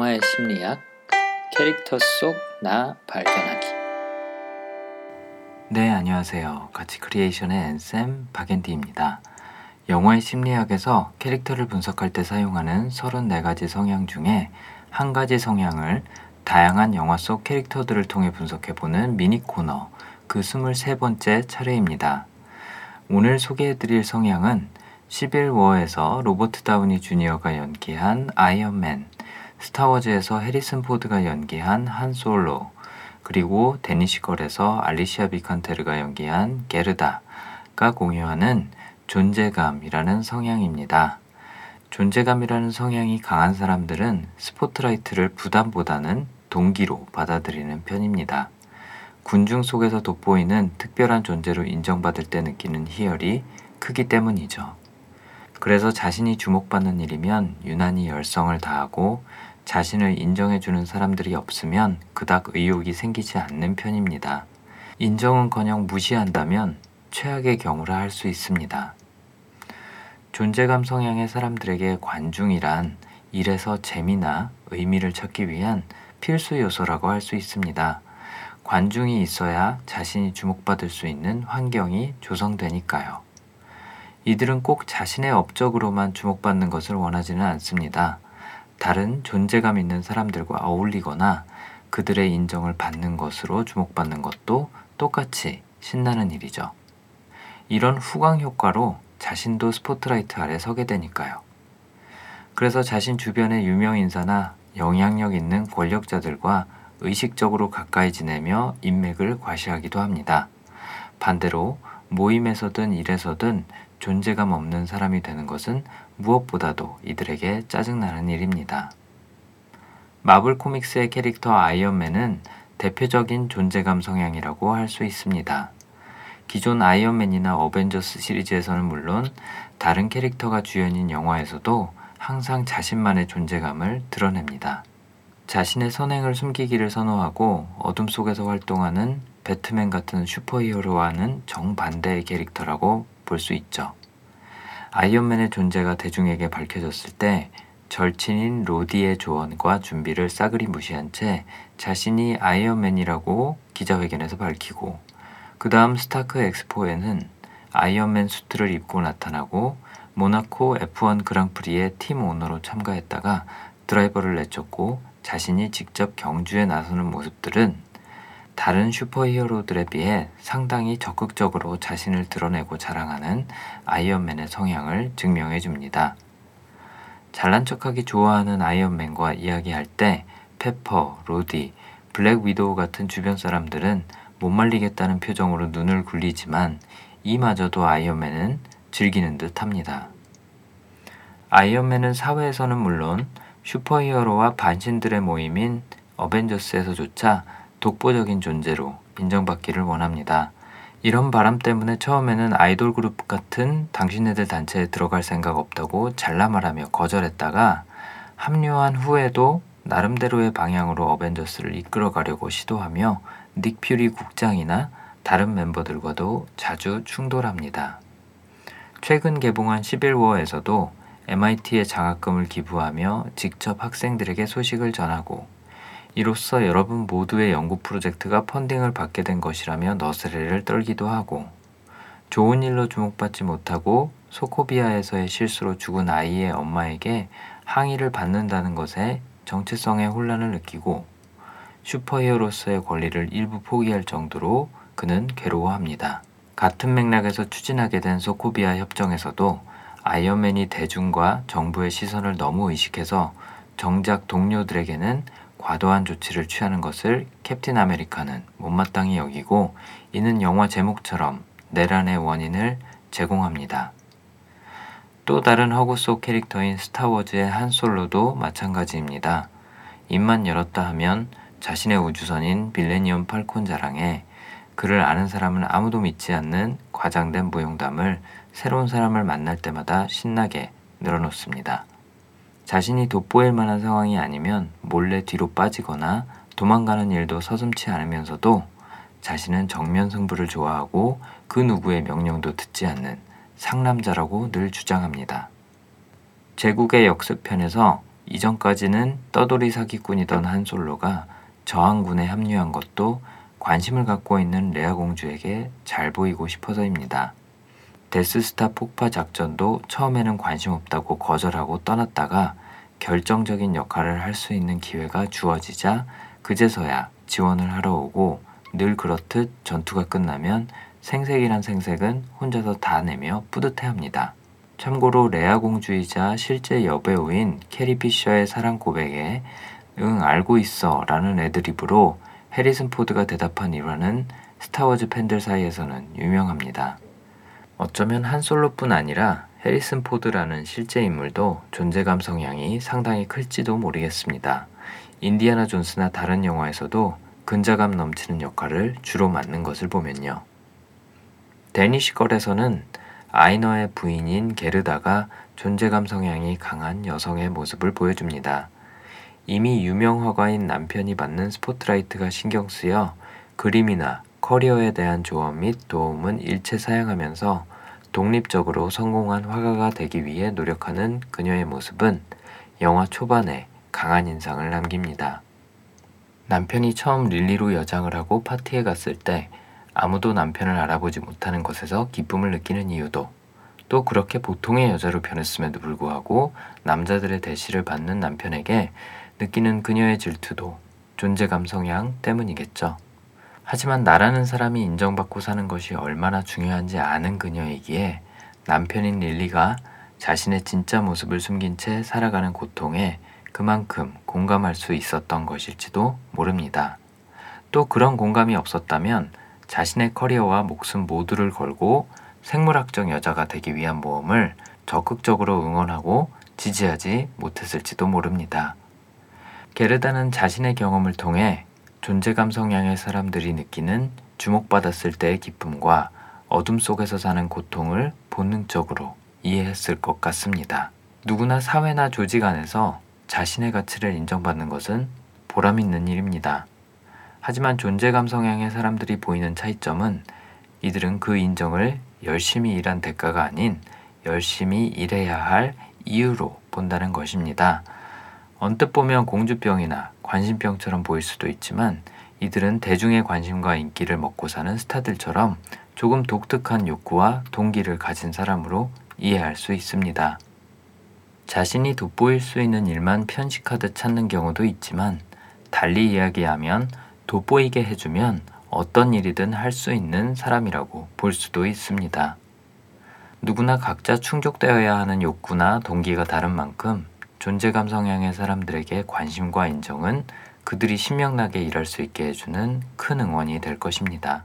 영화의 심리학 캐릭터 속 나 발견하기 네, 안녕하세요. 가치 Creation의 앤쌤 박앤디입니다. 영화의 심리학에서 캐릭터를 분석할 때 사용하는 34가지 성향 중에 한 가지 성향을 다양한 영화 속 캐릭터들을 통해 분석해보는 미니 코너 그 23번째 차례입니다. 오늘 소개해드릴 성향은 11워에서 로버트 다우니 주니어가 연기한 아이언맨, 스타워즈에서 해리슨 포드가 연기한 한 솔로, 그리고 Danish Girl에서 알리시아 비칸테르가 연기한 게르다가 공유하는 존재감이라는 성향입니다. 존재감이라는 성향이 강한 사람들은 스포트라이트를 부담보다는 동기로 받아들이는 편입니다. 군중 속에서 돋보이는 특별한 존재로 인정받을 때 느끼는 희열이 크기 때문이죠. 그래서 자신이 주목받는 일이면 유난히 열성을 다하고 자신을 인정해주는 사람들이 없으면 그닥 의욕이 생기지 않는 편입니다. 인정은커녕 무시한다면 최악의 경우라 할 수 있습니다. 존재감 성향의 사람들에게 관중이란 일에서 재미나 의미를 찾기 위한 필수 요소라고 할 수 있습니다. 관중이 있어야 자신이 주목받을 수 있는 환경이 조성되니까요. 이들은 꼭 자신의 업적으로만 주목받는 것을 원하지는 않습니다. 다른 존재감 있는 사람들과 어울리거나 그들의 인정을 받는 것으로 주목받는 것도 똑같이 신나는 일이죠. 이런 후광 효과로 자신도 스포트라이트 아래 서게 되니까요. 그래서 자신 주변의 유명 인사나 영향력 있는 권력자들과 의식적으로 가까이 지내며 인맥을 과시하기도 합니다. 반대로 모임에서든 일에서든 존재감 없는 사람이 되는 것은 무엇보다도 이들에게 짜증나는 일입니다. 마블 코믹스의 캐릭터 아이언맨은 대표적인 존재감 성향이라고 할 수 있습니다. 기존 아이언맨이나 어벤져스 시리즈에서는 물론 다른 캐릭터가 주연인 영화에서도 항상 자신만의 존재감을 드러냅니다. 자신의 선행을 숨기기를 선호하고 어둠 속에서 활동하는 배트맨 같은 superhero와는 정반대의 캐릭터라고 볼 수 있죠. 아이언맨의 존재가 대중에게 밝혀졌을 때 절친인 로디의 조언과 준비를 싸그리 무시한 채 자신이 아이언맨이라고 기자회견에서 밝히고 그 다음 스타크 엑스포에는 아이언맨 수트를 입고 나타나고 모나코 F1 그랑프리의 팀 오너로 참가했다가 드라이버를 내쫓고 자신이 직접 경주에 나서는 모습들은 다른 superhero들에 비해 상당히 적극적으로 자신을 드러내고 자랑하는 아이언맨의 성향을 증명해 줍니다. 잘난 척하기 좋아하는 아이언맨과 이야기할 때 페퍼, 로디, 블랙 위도우 같은 주변 사람들은 못 말리겠다는 표정으로 눈을 굴리지만 이마저도 아이언맨은 즐기는 듯 합니다. 아이언맨은 사회에서는 물론 슈퍼히어로와 반신들의 모임인 어벤져스에서조차 독보적인 존재로 인정받기를 원합니다. 이런 바람 때문에 처음에는 아이돌 그룹 같은 당신네들 단체에 들어갈 생각 없다고 잘라 말하며 거절했다가 합류한 후에도 나름대로의 방향으로 어벤져스를 이끌어가려고 시도하며 닉 퓨리 국장이나 다른 멤버들과도 자주 충돌합니다. 최근 개봉한 11워에서도 MIT에 장학금을 기부하며 직접 학생들에게 소식을 전하고 이로써 여러분 모두의 연구 프로젝트가 펀딩을 받게 된 것이라며 너스레를 떨기도 하고 좋은 일로 주목받지 못하고 소코비아에서의 실수로 죽은 아이의 엄마에게 항의를 받는다는 것에 정체성의 혼란을 느끼고 슈퍼히어로서의 권리를 일부 포기할 정도로 그는 괴로워합니다. 같은 맥락에서 추진하게 된 소코비아 협정에서도 아이언맨이 대중과 정부의 시선을 너무 의식해서 정작 동료들에게는 과도한 조치를 취하는 것을 캡틴 아메리카는 못마땅히 여기고 이는 영화 제목처럼 내란의 원인을 제공합니다. 또 다른 허구 속 캐릭터인 스타워즈의 한 솔로도 마찬가지입니다. 입만 열었다 하면 자신의 우주선인 빌레니엄 팔콘 자랑에 그를 아는 사람은 아무도 믿지 않는 과장된 무용담을 새로운 사람을 만날 때마다 신나게 늘어놓습니다. 자신이 돋보일 만한 상황이 아니면 몰래 뒤로 빠지거나 도망가는 일도 서슴치 않으면서도 자신은 정면 승부를 좋아하고 그 누구의 명령도 듣지 않는 상남자라고 늘 주장합니다. 제국의 역습편에서 이전까지는 떠돌이 사기꾼이던 한솔로가 저항군에 합류한 것도 관심을 갖고 있는 레아 공주에게 잘 보이고 싶어서입니다. 데스스타 폭파 작전도 처음에는 관심 없다고 거절하고 떠났다가 결정적인 역할을 할 수 있는 기회가 주어지자 그제서야 지원을 하러 오고 늘 그렇듯 전투가 끝나면 생색이란 생색은 혼자서 다 내며 뿌듯해합니다. 참고로 레아 공주이자 실제 여배우인 캐리 피셔의 사랑 고백에 응 알고 있어 라는 애드립으로 해리슨 포드가 대답한 일화는 스타워즈 팬들 사이에서는 유명합니다. 어쩌면 한 솔로뿐 아니라 해리슨 포드라는 실제 인물도 존재감 성향이 상당히 클지도 모르겠습니다. 인디아나 존스나 다른 영화에서도 근자감 넘치는 역할을 주로 맡는 것을 보면요. 데니시 걸에서는 아이너의 부인인 게르다가 존재감 성향이 강한 여성의 모습을 보여줍니다. 이미 유명 화가인 남편이 받는 스포트라이트가 신경 쓰여 그림이나 커리어에 대한 조언 및 도움은 일체 사양하면서 독립적으로 성공한 화가가 되기 위해 노력하는 그녀의 모습은 영화 초반에 강한 인상을 남깁니다. 남편이 처음 릴리로 여장을 하고 파티에 갔을 때 아무도 남편을 알아보지 못하는 것에서 기쁨을 느끼는 이유도 또 그렇게 보통의 여자로 변했음에도 불구하고 남자들의 대시를 받는 남편에게 느끼는 그녀의 질투도 존재감 성향 때문이겠죠. 하지만 나라는 사람이 인정받고 사는 것이 얼마나 중요한지 아는 그녀이기에 남편인 릴리가 자신의 진짜 모습을 숨긴 채 살아가는 고통에 그만큼 공감할 수 있었던 것일지도 모릅니다. 또 그런 공감이 없었다면 자신의 커리어와 목숨 모두를 걸고 생물학적 여자가 되기 위한 모험을 적극적으로 응원하고 지지하지 못했을지도 모릅니다. 게르다는 자신의 경험을 통해 존재감 성향의 사람들이 느끼는 주목받았을 때의 기쁨과 어둠 속에서 사는 고통을 본능적으로 이해했을 것 같습니다. 누구나 사회나 조직 안에서 자신의 가치를 인정받는 것은 보람 있는 일입니다. 하지만 존재감 성향의 사람들이 보이는 차이점은 이들은 그 인정을 열심히 일한 대가가 아닌 열심히 일해야 할 이유로 본다는 것입니다. 언뜻 보면 공주병이나 관심병처럼 보일 수도 있지만 이들은 대중의 관심과 인기를 먹고 사는 스타들처럼 조금 독특한 욕구와 동기를 가진 사람으로 이해할 수 있습니다. 자신이 돋보일 수 있는 일만 편식하듯 찾는 경우도 있지만 달리 이야기하면 돋보이게 해주면 어떤 일이든 할 수 있는 사람이라고 볼 수도 있습니다. 누구나 각자 충족되어야 하는 욕구나 동기가 다른 만큼 존재감 성향의 사람들에게 관심과 인정은 그들이 신명나게 일할 수 있게 해주는 큰 응원이 될 것입니다.